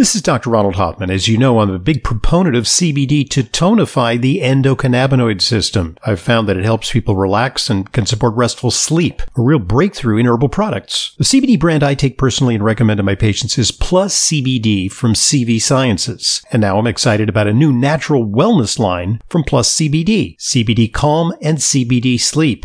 This is Dr. Ronald Hoffman. As you know, I'm a big proponent of CBD to tonify the endocannabinoid system. I've found that it helps people relax and can support restful sleep, a real breakthrough in herbal products. The CBD brand I take personally and recommend to my patients is Plus CBD from CV Sciences. And now I'm excited about a new natural wellness line from Plus CBD, CBD Calm and CBD Sleep.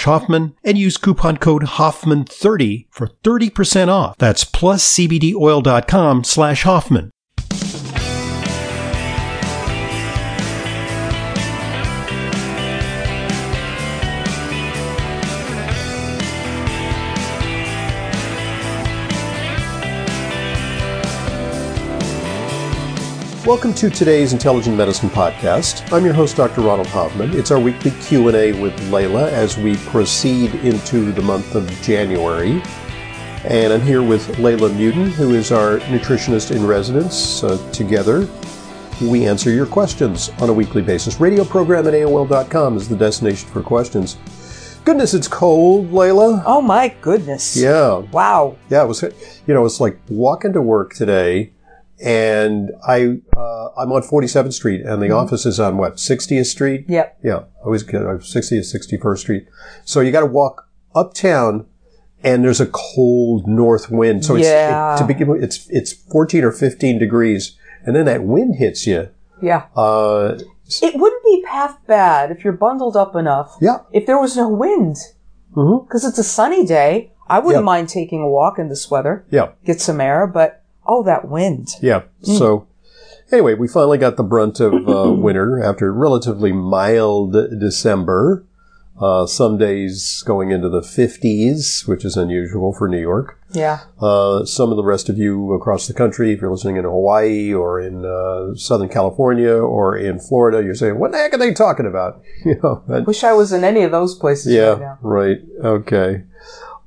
Hoffman and use coupon code Hoffman30 for 30% off. That's pluscbdoil.com slash Hoffman. Welcome to today's Intelligent Medicine podcast. I'm your host, Dr. Ronald Hoffman. It's our weekly Q&A with Leyla as we proceed into the month of January. And I'm here with Leyla Muedin, who is our nutritionist in residence. Uh, together, we answer your questions on a weekly basis. Radio program at AOL.com is the destination for questions. Goodness, it's cold, Leyla. Oh my goodness. Yeah. Wow. Yeah, it was, you know, it's like walking to work today and I uh, I'm on 47th Street, and the mm-hmm. office is on what 60th Street. Yep. Yeah, I always get 60th, 61st Street. So you got to walk uptown, and there's a cold north wind. So it's yeah. it, to begin with, it's it's 14 or 15 degrees, and then that wind hits you. Yeah. Uh, it wouldn't be half bad if you're bundled up enough. Yeah. If there was no wind, because mm-hmm. it's a sunny day, I wouldn't mind taking a walk in this weather. Yeah. Get some air, but Oh, that wind. Yeah. Mm. So anyway, we finally got the brunt of uh, winter after relatively mild December. Uh, some days going into the 50s, which is unusual for New York. Yeah. Uh, some of the rest of you across the country, if you're listening in Hawaii or in uh, Southern California or in Florida, you're saying, "What the heck are they talking about?" You know. That, Wish I was in any of those places. Yeah. Right. right. Okay.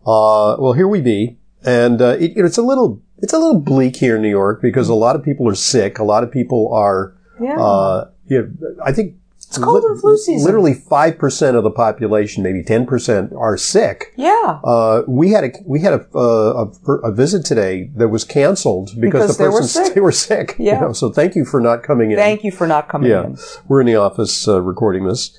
Uh, well, here we be, and uh, it, it's a little it's a little bleak here in New York because a lot of people are sick. A lot of people are, yeah. Uh, you know, I think it's cold li- and flu season. Literally five percent of the population, maybe ten percent, are sick. Yeah. Uh, we had a we had a, uh, a, a visit today that was canceled because, because the person they were sick. Yeah. You know, so thank you for not coming in. Thank you for not coming yeah. in. We're in the office uh, recording this.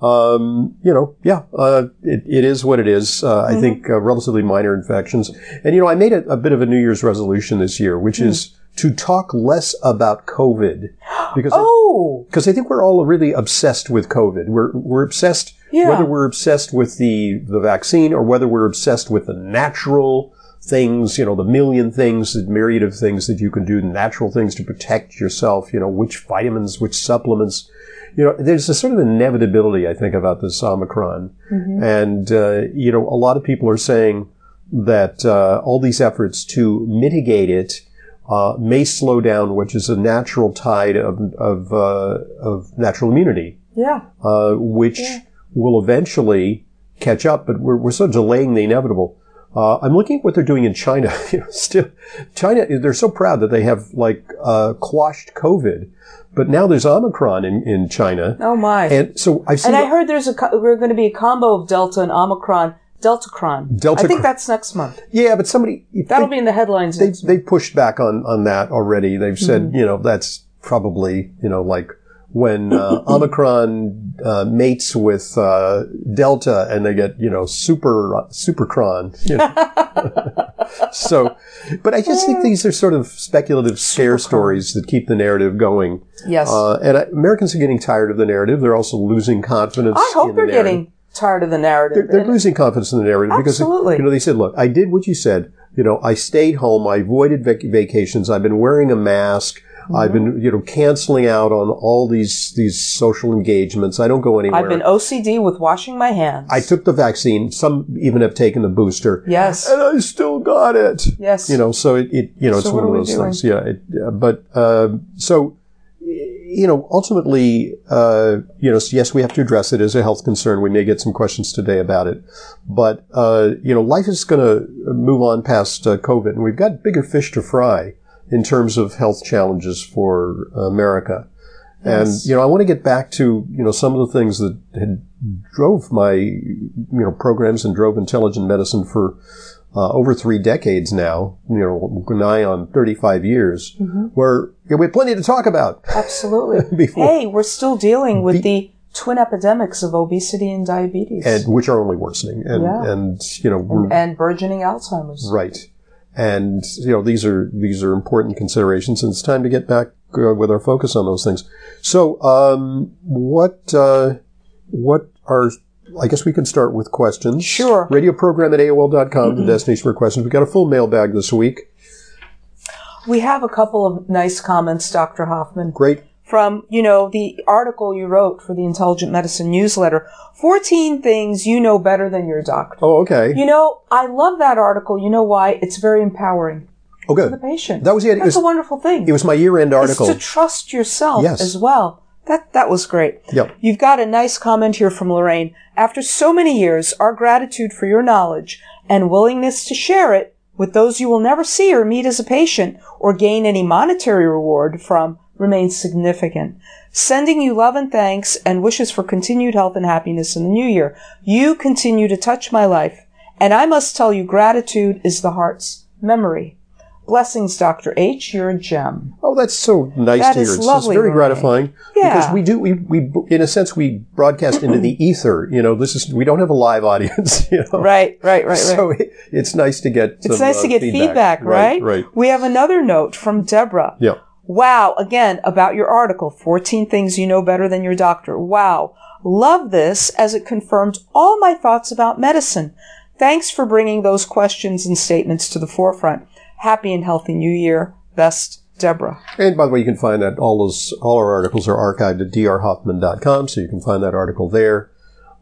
Um, you know, yeah, uh, it, it is what it is. Uh, mm-hmm. I think uh, relatively minor infections. And, you know, I made a, a, bit of a New Year's resolution this year, which mm. is to talk less about COVID. Because oh. Because I, I, think we're all really obsessed with COVID. We're, we're obsessed, yeah. whether we're obsessed with the, the vaccine or whether we're obsessed with the natural things, you know, the million things, the myriad of things that you can do, natural things to protect yourself, you know, which vitamins, which supplements, you know, there's a sort of inevitability, I think, about this Omicron. Mm-hmm. And, uh, you know, a lot of people are saying that uh, all these efforts to mitigate it uh, may slow down, which is a natural tide of, of, uh, of natural immunity. Yeah. Uh, which yeah. will eventually catch up, but we're, we're sort of delaying the inevitable. Uh, I'm looking at what they're doing in China. Still, China, they're so proud that they have like uh, quashed COVID. But now there's Omicron in, in China. Oh my! And so I've seen. And I heard there's a we're going to be a combo of Delta and Omicron. Deltacron. Delta. I think that's next month. Yeah, but somebody that'll they, be in the headlines. They they pushed back on on that already. They've said mm-hmm. you know that's probably you know like when uh, Omicron uh, mates with uh, Delta and they get, you know, super, supercron. You know? so, but I just think these are sort of speculative scare stories that keep the narrative going. Yes. Uh, and I, Americans are getting tired of the narrative. They're also losing confidence. I hope they're the getting tired of the narrative. They're, they're losing confidence in the narrative Absolutely. because, you know, they said, look, I did what you said. You know, I stayed home. I avoided vac- vacations. I've been wearing a mask. I've been, you know, canceling out on all these these social engagements. I don't go anywhere. I've been OCD with washing my hands. I took the vaccine. Some even have taken the booster. Yes. And I still got it. Yes. You know, so it, it you know, So it's one of those doing? things. Yeah. It, uh, but, uh, so, you know, ultimately, uh, you know, yes, we have to address it as a health concern. We may get some questions today about it. But, uh, you know, life is going to move on past uh, COVID and we've got bigger fish to fry in terms of health challenges for America. And, you know, I want to get back to, you know, some of the things that had drove my, you know, programs and drove intelligent medicine for uh, over three decades now, you know, nigh on 35 years, where you know, we have plenty to talk about Absolutely. hey, we're still dealing with the twin epidemics of obesity and diabetes and which are only worsening. And, Yeah. and you know, we're, and burgeoning Alzheimer's. right. And, you know, these are, these are important considerations and it's time to get back uh, with our focus on those things. So, um, what, uh, what are, I guess we can start with questions. Sure. Radio program at AOL.com, the destination for questions. We've got a full mailbag this week. We have a couple of nice comments, Dr. Hoffman. Great. From, you know, the article you wrote for the Intelligent Medicine newsletter. 14 things you know better than your doctor. Oh, okay. You know, I love that article. You know why? It's very empowering Oh, for the patient. That was it. It That's was- a wonderful thing. It was my year-end article. It's to trust yourself Yes. as well. That that was great. Yep. You've got a nice comment here from Lorraine. After so many years, our gratitude for your knowledge and willingness to share it with those you will never see or meet as a patient or gain any monetary reward from remains significant. Sending you love and thanks and wishes for continued health and happiness in the new year. You continue to touch my life, and I must tell you gratitude is the heart's memory. Blessings, Dr. H. You're a gem. Oh, that's so nice That to hear. is It's, lovely, it's very gratifying Yeah. because we do we, we in a sense we broadcast into the ether. You know, this is we don't have a live audience. You know, Right, right, right, right. So it, it's nice to get. it's nice uh, to get feedback, right? Right. We have another note from Deborah. Yeah. Wow, again, about your article, 14 things you know better than your doctor. Wow. Love this as it confirmed all my thoughts about medicine. Thanks for bringing those questions and statements to the forefront. Happy and healthy new year. Best, Deborah. And by the way, you can find that all those all our articles are archived at drhoffman.com, so you can find that article there.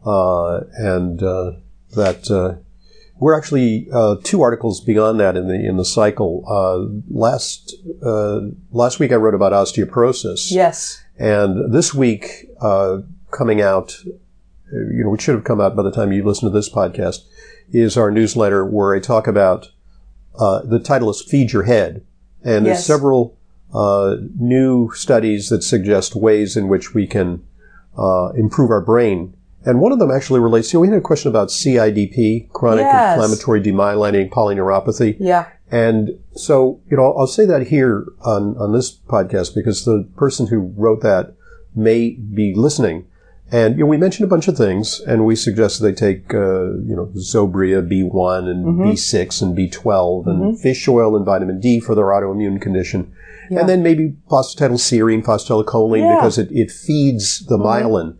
Uh, and uh, that uh, we're actually uh, two articles beyond that in the in the cycle. Uh, last uh, last week I wrote about osteoporosis. Yes. And this week, uh, coming out, uh, you know, which should have come out by the time you listen to this podcast, is our newsletter where I talk about, uh, the title is Feed Your Head. And there's several, uh, new studies that suggest ways in which we can, uh, improve our brain. And one of them actually relates to, we had a question about CIDP, chronic Yes. inflammatory demyelinating polyneuropathy. Yeah. And so, you know, I'll say that here on, on this podcast because the person who wrote that may be listening. And, you know, we mentioned a bunch of things and we suggested they take, uh, you know, Zobria B1 and mm-hmm. B6 and B12 and mm-hmm. fish oil and vitamin D for their autoimmune condition. Yeah. And then maybe phosphatidylserine, phosphatidylcholine Yeah. because it, it feeds the mm-hmm. myelin.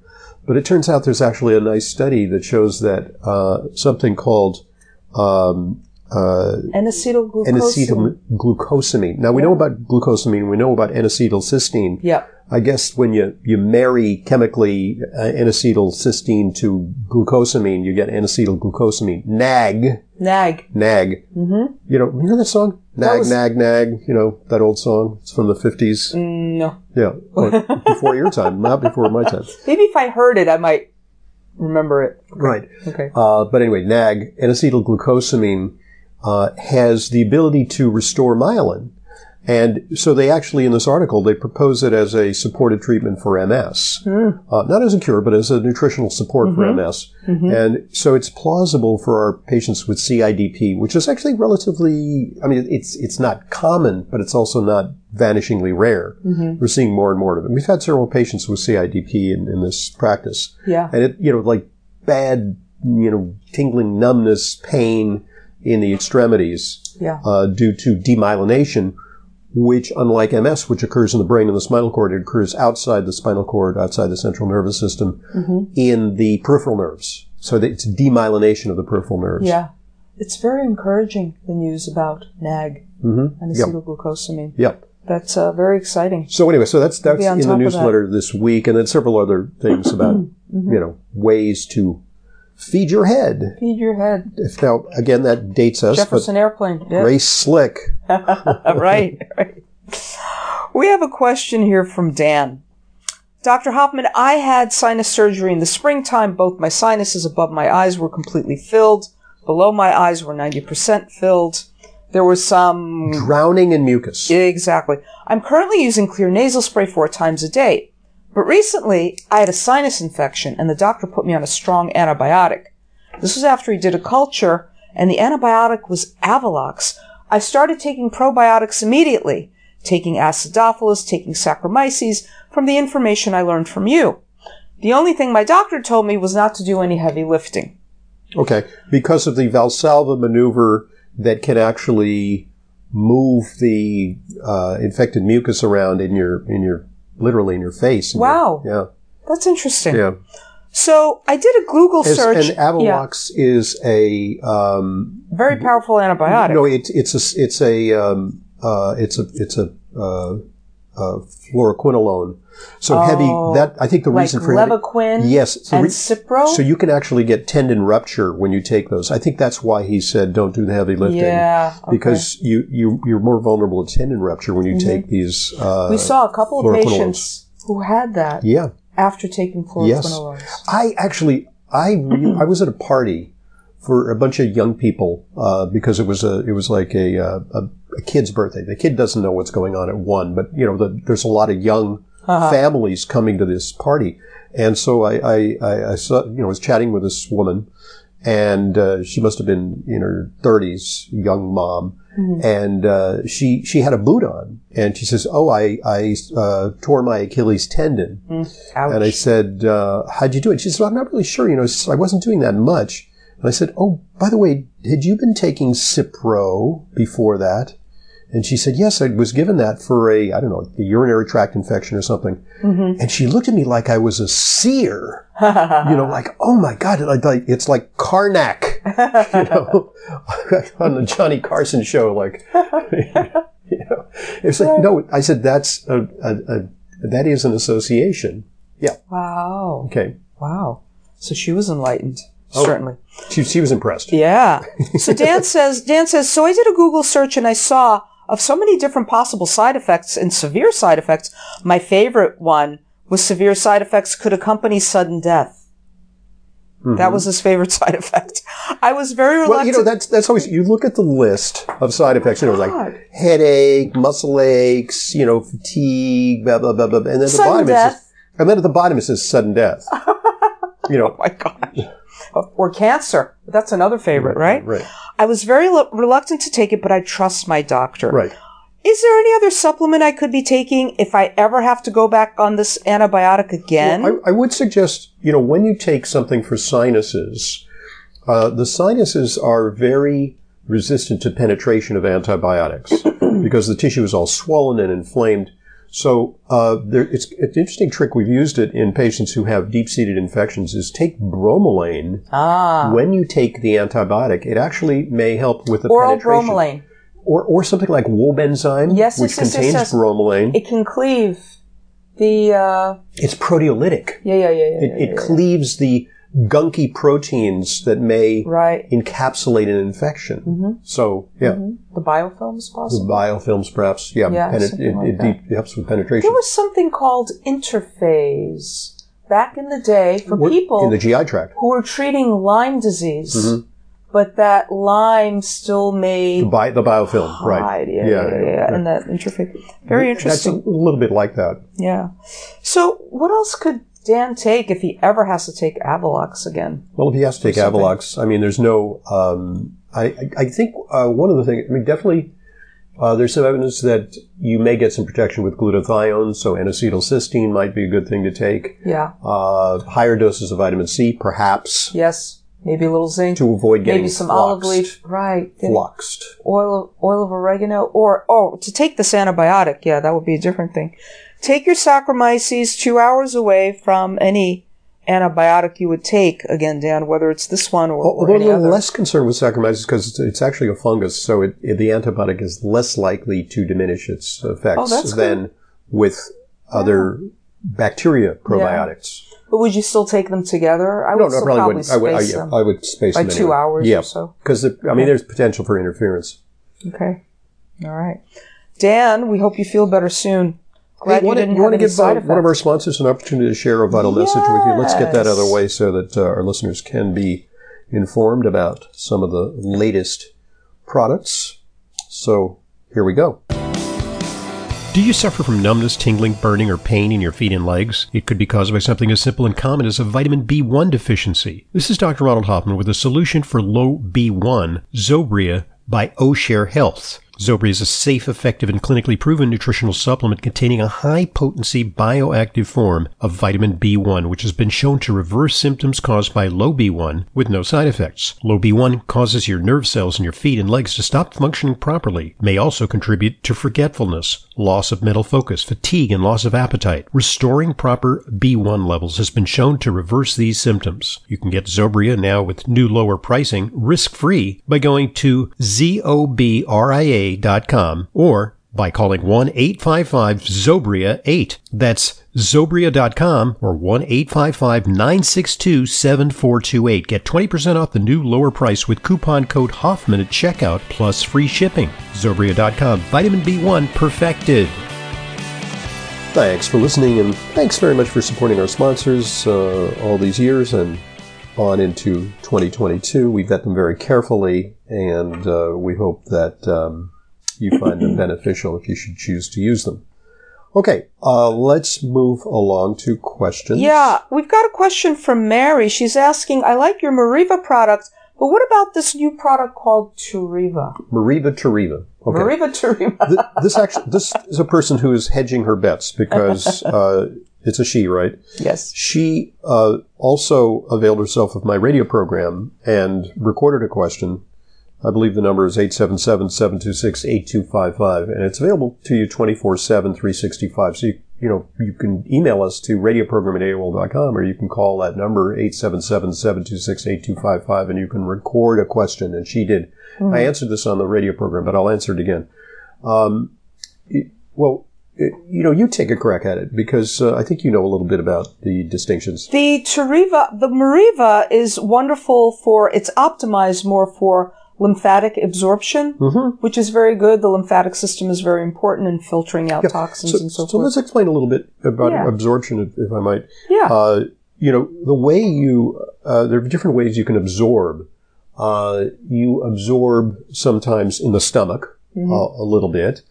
But it turns out there's actually a nice study that shows that, uh, something called, um, uh, N-acetylglucosamine. N-acetylglucosamine. Now we know about glucosamine. We know about N-acetylcysteine. Yeah. I guess when you, you marry chemically uh, N-acetylcysteine to glucosamine, you get N-acetylglucosamine. NAG, NAG. NAG. Mm-hmm. You know, you know that song? Nag, was- nag, nag. You know that old song. It's from the fifties. No. Yeah, Well, before your time, not before my time. Maybe if I heard it, I might remember it. Right. Okay. Uh, but anyway, NAG, N-acetylglucosamine, uh, has the ability to restore myelin. And so they actually, in this article, they propose it as a supportive treatment for MS. Uh, not as a cure, but as a nutritional support for MS. And so it's plausible for our patients with CIDP, which is actually relatively, I mean, it's, it's not common, but it's also not vanishingly rare. We're seeing more and more of it. We've had several patients with CIDP in, in this practice. Yeah. And it, you know, like bad, you know, tingling numbness, pain in the extremities Yeah. uh, due to demyelination, which, unlike MS, which occurs in the brain and the spinal cord, it occurs outside the spinal cord, outside the central nervous system, in the peripheral nerves. So that it's demyelination of the peripheral nerves. Yeah. It's very encouraging, the news about NAG Mm-hmm. and Yep. acetylglucosamine. Yep. That's uh, very exciting. So anyway, so that's that's in the newsletter this week, and then several other things about Mm-hmm. you know ways to feed your head. Feed your head. If now again that dates us, Jefferson Airplane. but Yeah. Grace Slick. right, right. We have a question here from Dan. Dr. Hoffman, I had sinus surgery in the springtime. Both my sinuses above my eyes were completely filled. Below my eyes were 90% filled. There was some Drowning in mucus. Exactly. I'm currently using clear nasal spray four times a day. But recently, I had a sinus infection and the doctor put me on a strong antibiotic. This was after he did a culture and the antibiotic was Avelox. I started taking probiotics immediately, taking acidophilus, taking Saccharomyces from the information I learned from you. The only thing my doctor told me was not to do any heavy lifting. Okay, because of the Valsalva maneuver that can actually move the uh, infected mucus around in your in your literally in your face. in your- Wow. yeah. That's interesting. Yeah. So I did a Google As, search. and Avelox is a um, very powerful antibiotic. no, it's it's a it's a um, uh, it's a it's a uh, uh, fluoroquinolone. So heavy. Oh, That I think the like reason for heavy- yes, so and re- Cipro. So you can actually get tendon rupture when you take those. I think that's why he said don't do the heavy lifting. Yeah, okay. Mm-hmm. Because you, you, you're more vulnerable to tendon rupture when you take these. Uh, we saw a couple of patients who had that Yeah. after taking Yes. fluoroquinolones. I actually, I, re- I was at a party for a bunch of young people, uh, because it was a, it was like a, uh, a, a kid's birthday. The kid doesn't know what's going on at one, but you know, the, there's a lot of young Uh-huh. families coming to this party. And so I, I, I, I saw, you know, was chatting with this woman and, uh, she must have been in her thirties, young mom. Mm-hmm. And, uh, she, she had a boot on and she says, Oh, I, I, uh, tore my Achilles tendon. Ouch. And I said, uh, how'd you do it? She said, well, I'm not really sure. You know, I wasn't doing that much. And I said, oh, by the way, had you been taking Cipro before that? And she said, yes, I was given that for a, I don't know, a urinary tract infection or something. Mm-hmm. And she looked at me like I was a seer. you know, like, oh my God, it's like Carnac, you know, on the Johnny Carson show, like, you know, it's like, no, I said, that's a, a, a that is an association. Yeah. wow. Okay. Wow. So she was enlightened. Oh. Certainly. She, she was impressed. Yeah. So Dan says, Dan says, so I did a Google search and I saw of so many different possible side effects and severe side effects. My favorite one was severe side effects could accompany sudden death. That was his favorite side effect. I was very reluctant. Mm-hmm. Well, you know, that's, that's always, you look at the list of side effects, you know, God. like headache, muscle aches, you know, fatigue, blah, blah, blah, blah. And then at the bottom it says, and then at the bottom it says sudden death. you know, oh my gosh. Or cancer. That's another favorite, right? right, I was very lo- reluctant to take it, but I trust my doctor. right. Is there any other supplement I could be taking if I ever have to go back on this antibiotic again? I, I would suggest, you know, when you take something for sinuses, uh, the sinuses are very resistant to penetration of antibiotics because the tissue is all swollen and inflamed. So uh, there, it's, it's an interesting trick. We've used it in patients who have deep-seated infections. Is take bromelain ah. when you take the antibiotic. It actually may help with the Oral penetration. bromelain. or or something like Wobenzym, Yes, which yes, contains yes. bromelain. It can cleave the, uh, it's proteolytic. yeah, yeah, yeah, yeah. It, it cleaves the gunky proteins that may right. encapsulate an infection. Mm-hmm. So, yeah, The biofilms the possible. biofilms perhaps, yeah, Yeah, it, it, like it, helps with penetration. There was something called InterFase back in the day for What- people in the GI tract. who were treating Lyme disease, Mm-hmm. but that Lyme still made The, bi- the biofilm, right. hide. Yeah, yeah, yeah, yeah. And that InterFase. Very interesting. That's a little bit like that. Yeah. So, what else could Dan take if he ever has to take Avelox again? Well, if he has to take. Avelox, I mean, there's no. Um, I, I think uh, one of the things. I mean, definitely, uh, there's some evidence that you may get some protection with glutathione. So N-acetylcysteine might be a good thing to take. Yeah. Uh, higher doses of vitamin C, perhaps, Yes. Maybe a little zinc. to avoid getting Maybe some fluxed, olive leaf. Right. Fluxed. Oil of, oil of oregano. Or, oh, to take this antibiotic. Yeah, that would be a different thing. Take your Saccharomyces two hours away from any antibiotic you would take. Again, Dan, whether it's this one or, or Although I'm less concerned with Saccharomyces because it's, it's actually a fungus, so it, it- the antibiotic is less likely to diminish its effects Oh, than with other bacteria probiotics. But would you still take them together? I No, would no, still probably probably wouldn't. I would, I, space yeah, them I would space by them two anyway. hours yeah. or so. Because I mean, there's potential for interference. Okay. All right. Dan, we hope you feel better soon. Glad Hey, you wanna- didn't you want have to any give uh, side one of our sponsors an opportunity to share a vital message with you? Let's get that out of the way so that uh, our listeners can be informed about some of the latest products. So here we go. Do you suffer from numbness, tingling, burning, or pain in your feet and legs? It could be caused by something as simple and common as a vitamin B1 deficiency. This is Dr. Ronald Hoffman with a solution for low B1, Zobria by O'Share Health. Zobria is a safe, effective, and clinically proven nutritional supplement containing a high potency bioactive form of vitamin B1, which has been shown to reverse symptoms caused by low B1 with no side effects. Low B1 causes your nerve cells in your feet and legs to stop functioning properly, may also contribute to forgetfulness, loss of mental focus, fatigue, and loss of appetite. Restoring proper B1 levels has been shown to reverse these symptoms. You can get Zobria now with new lower pricing, risk-free, by going to zobria.com or by calling 1-855-ZOBRIA-8. That's Zobria.com or 1-855-962-7428. Get 20% off the new lower price with coupon code Hoffman at checkout plus free shipping. Zobria.com. Vitamin B1 perfected. Thanks for listening, and thanks very much for supporting our sponsors uh, all these years and on into 2022. We vet them very carefully, and uh, we hope that um, you find them beneficial if you should choose to use them. Okay, uh, let's move along to questions. Yeah, we've got a question from Mary. She's asking, I like your Meriva product, but what about this new product called Turiva? Meriva Turiva. Okay. Meriva Turiva. Th- this actually, this is a person who is hedging her bets because uh, it's a she, right? yes. She uh, also availed herself of my radio program and recorded a question. I believe the number is 877-726-8255, and it's available to you 24-7, 365. So, you, you know, you can email us to radioprogram at AOL.com or you can call that number, 877-726-8255, and you can record a question. And she did. I answered this on the radio program, but I'll answer it again. Um, it- well, you know, you take a crack at it because uh, I think you know a little bit about the distinctions. The Turiva, the Meriva is wonderful for, it's optimized more for lymphatic absorption, Mm-hmm. which is very good. The lymphatic system is very important in filtering out toxins So, and so, so forth. So let's explain a little bit about Yeah. absorption, if, if I might. Yeah. Uh, you know, the way you, uh, there are different ways you can absorb. Uh, you absorb sometimes in the stomach Mm-hmm. uh, a little bit,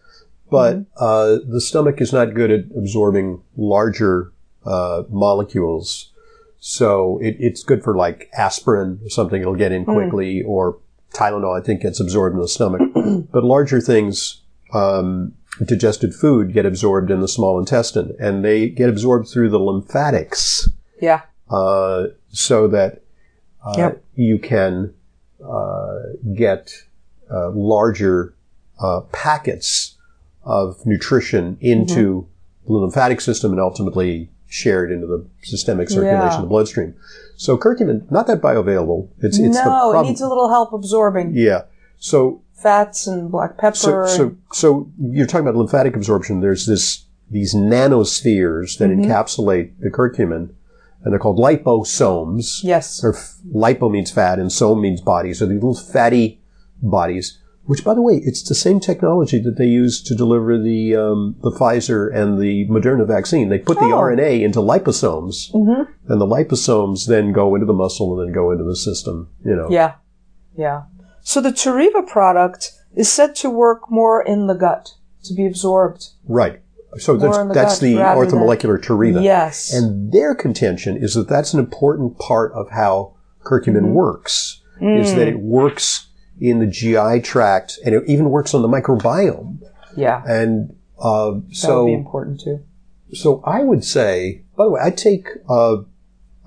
but uh, the stomach is not good at absorbing larger uh, molecules. So it, it's good for like aspirin or something it'll get in Mm. quickly, or Tylenol I think gets absorbed in the stomach. but larger things, um, digested food, get absorbed in the small intestine, and they get absorbed through the lymphatics yeah. uh, so that uh, Yep. you can uh, get uh, larger uh, packets of nutrition into Mm-hmm. the lymphatic system and ultimately shared into the systemic circulation Yeah. of the bloodstream. So curcumin, not that bioavailable. It's it's the no, it needs a little help absorbing yeah. So fats and black pepper. so so so you're talking about lymphatic absorption. There's this these nanospheres that Mm-hmm. encapsulate the curcumin, and they're called liposomes. yes. Or f- lipo means fat and some means body. So these little fatty bodies, which by the way, it's the same technology that they use to deliver the um, the Pfizer and the Moderna vaccine. They put the Oh. RNA into liposomes, Mhm. and the liposomes then go into the muscle and then go into the system. You know. Yeah. Yeah. So the Turiva product is said to work more in the gut, to be absorbed. Right. So that's, the that's the than- orthomolecular Tariva. Yes. And their contention is that that's an important part of how curcumin Mm-hmm. works, is Mm. that it works in the GI tract and it even works on the microbiome. yeah. And uh, That would be so, important too. so I would say, by the way, I take, uh,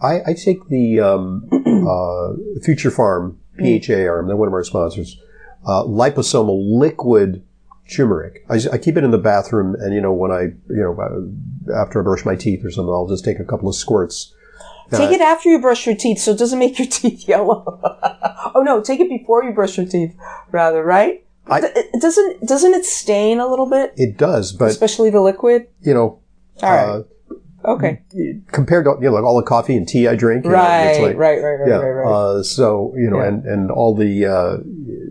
I, I take the um, uh, Future Farm PHA arm, they're one of our sponsors, uh, liposomal liquid turmeric. I, I keep it in the bathroom, and you know when I, you know, uh, after I brush my teeth or something, I'll just take a couple of squirts. Take it after you brush your teeth so it doesn't make your teeth yellow. oh no, take it before you brush your teeth, rather, right? I- it doesn't doesn't it stain a little bit, It does, but especially the liquid? you know, All right. uh, okay. compared to you know like all the coffee and tea I drink, you know, Right, it's like- right, right, right, yeah. right, right. Uh, so you know, Yeah. and and all the uh,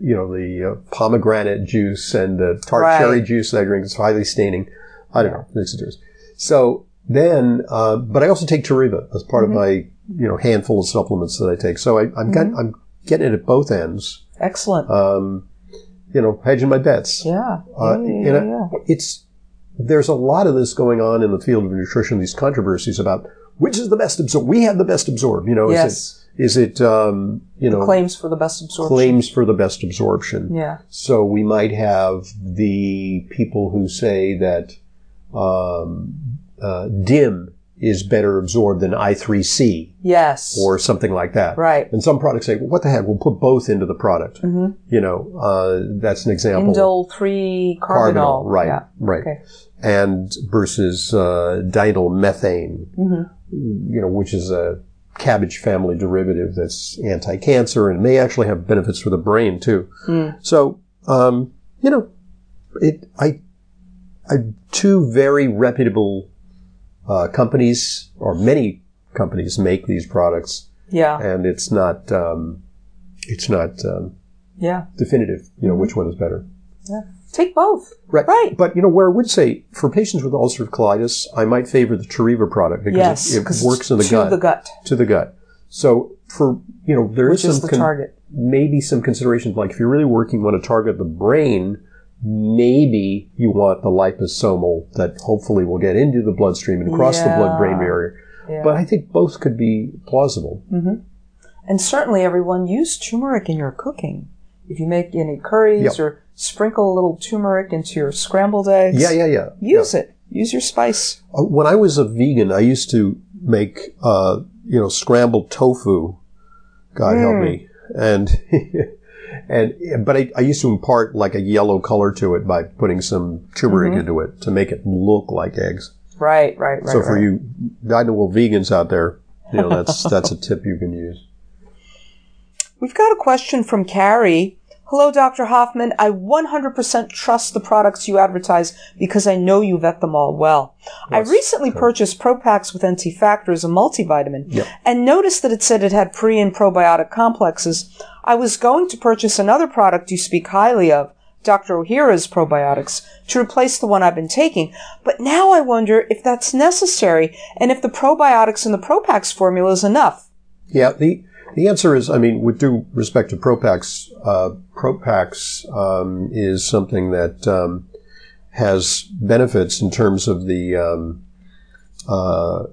you know the uh, pomegranate juice and the tart Right. cherry juice that I drink is highly staining. I don't know, a difference. So then, uh, but I also take Tariva as part Mm-hmm. of my you know handful of supplements that I take. So I, I'm got, I'm getting it at both ends. Excellent. Um, you know, hedging my bets. yeah. Uh, yeah, yeah, yeah. it's there's a lot of this going on in the field of nutrition. These controversies about which is the best absorb. We have the best absorb. You know, Yes. is it is it um, you know Claims for the best absorption. claims for the best absorption? Yeah. So we might have the people who say that um, uh, DIM is better absorbed than I3C Yes. or something like that. right. And some products say, well, what the heck? We'll put both into the product. Mhm. You know, uh, that's an example. Indole three carbinol. right, Yeah. right, Okay. and versus uh, dinyl methane, Mhm. you know, which is a cabbage family derivative that's anti-cancer and may actually have benefits for the brain too. Mm. So, um, you know, it I, I two very reputable uh, companies or many companies make these products, Yeah. and it's not um, it's not um, Yeah. definitive. You know, which one is better. Take both. Right. Right. But, you know, where I would say for patients with ulcerative colitis, I might favor the Tariva product because Yes. it, it works in the to gut, the gut, to the gut. So for, you know, there is which is some, the con- target. maybe some considerations, like if you're really working, want to target the brain, maybe you want the liposomal that hopefully will get into the bloodstream and across the blood-brain barrier. Yeah. But I think both could be plausible. And certainly everyone use turmeric in your cooking. If you make any curries Yep. or sprinkle a little turmeric into your scrambled eggs. Yeah, yeah, yeah. Use it. Use your spice. Uh, When I was a vegan, I used to make, uh, you know, scrambled tofu. God help Mm. me. And, and, but I, I used to impart like a yellow color to it by putting some turmeric Mm-hmm. into it to make it look like eggs. Right, right, right. so for right. you dynamo vegans out there, you know, that's, that's a tip you can use. We've got a question from Carrie. Hello, Dr. Hoffman. I 100% trust the products you advertise because I know you vet them all well. I recently purchased Propax with NT Factor as a multivitamin Yep. and noticed that it said it had pre and probiotic complexes. I was going to purchase another product you speak highly of, Dr. Ohhira's probiotics, to replace the one I've been taking, but now I wonder if that's necessary and if the probiotics in the Propax formula is enough. Yeah, the the answer is, I mean, with due respect to Propax, uh, Propax um, is something that um, has benefits in terms of the, um, uh,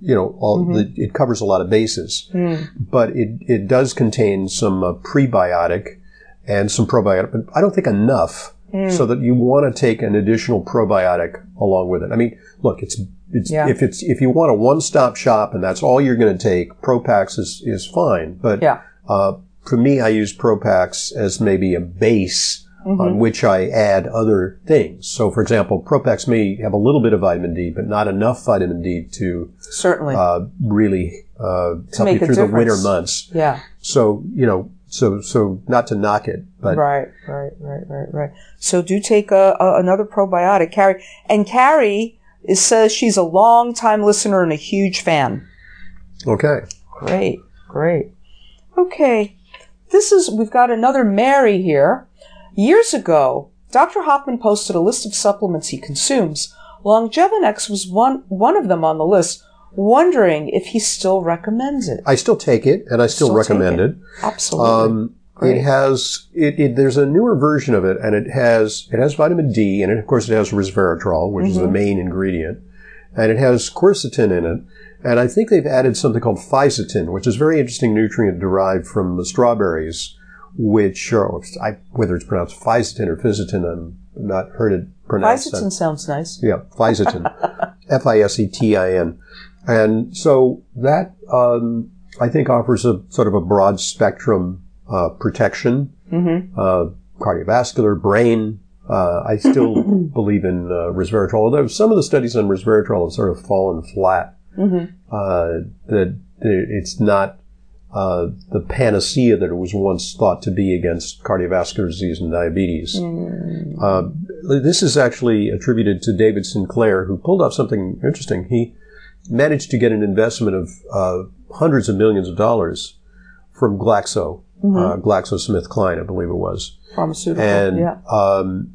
you know, all the, it covers a lot of bases, but it it does contain some uh, prebiotic and some probiotic, but I don't think enough. So that you want to take an additional probiotic along with it. I mean, look, it's it's Yeah. if it's if you want a one-stop shop and that's all you're going to take, Propax is is fine. But Yeah. uh, for me, I use Propax as maybe a base Mm-hmm. on which I add other things. So, for example, Propax may have a little bit of vitamin D, but not enough vitamin D to Certainly. uh, really uh, help you through the winter months. yeah. So, you know, so so not to knock it, but Right, right, right, right, right. So do take a, a another probiotic, Carrie. And Carrie is, says she's a long time listener and a huge fan. okay. Great, great. Okay, this is we've got another Mary here. Years ago, Dr. Hoffman posted a list of supplements he consumes. Longevinex was one one of them on the list. Wondering if he still recommends it. I still take it, and I still, Still recommend it. it. Absolutely. Um, Great. it has it, it. There's a newer version of it, and it has it has vitamin D, and it, of course it has resveratrol, which is the Mm-hmm. main ingredient, and it has quercetin in it. And I think they've added something called fisetin, which is a very interesting nutrient derived from the strawberries, which are I, whether it's pronounced fisetin or fisetin, I'm not heard it pronounced. Fisetin sounds nice. Yeah, fisetin. F-I-S-E-T-I-N. And so that, um, I think offers a sort of a broad spectrum, uh, protection, uh, cardiovascular, brain. Uh, I still believe in, uh, resveratrol, although some of the studies on resveratrol have sort of fallen flat. Uh, that, it's not uh, the panacea that it was once thought to be against cardiovascular disease and diabetes. Mm. Uh, this is actually attributed to David Sinclair, who pulled off something interesting. He managed to get an investment of uh, hundreds of millions of dollars from Glaxo, Mm-hmm. uh, GlaxoSmithKline, I believe it was, Pharmaceutical. and yeah. um,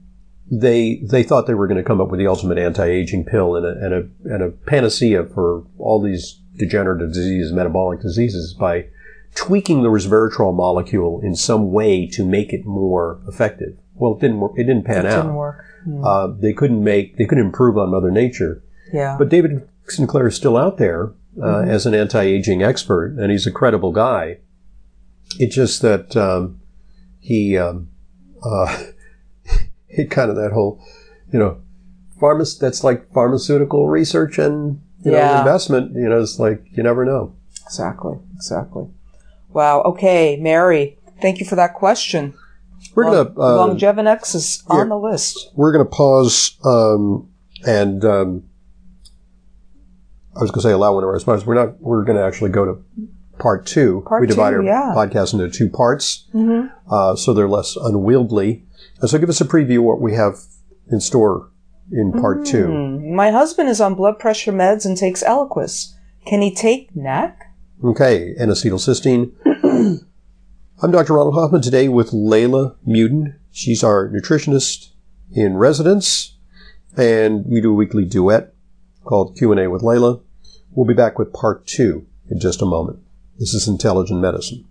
they they thought they were going to come up with the ultimate anti-aging pill and a, and a and a panacea for all these degenerative diseases, metabolic diseases, by tweaking the resveratrol molecule in some way to make it more effective. Well, it didn't work. It didn't pan It out. didn't work. Uh, they couldn't make they couldn't improve on Mother Nature. Yeah. But David Sinclair is still out there uh, as an anti-aging expert, and he's a credible guy. It's just that um, he um, uh, he kind of that whole, you know, pharma. That's like pharmaceutical research and you know investment. You know, it's like you never know. exactly. Exactly. Wow. Okay, Mary. Thank you for that question. We're gonna uh, Longevinex is yeah. on the list. we're gonna pause um, and um, I was gonna say allow one of our sponsors. We're not. We're gonna actually go to part two. Part we divide two, our yeah. podcast into two parts, Mm-hmm. uh, so they're less unwieldy. And so, give us a preview of what we have in store in part two. Hmm. My husband is on blood pressure meds and takes Eliquis. Can he take NAC? Okay, N-acetylcysteine. I'm Dr. Ronald Hoffman today with Leyla Muedin. She's our nutritionist in residence, and we do a weekly duet called Q&A with Leyla. We'll be back with part two in just a moment. This is Intelligent Medicine.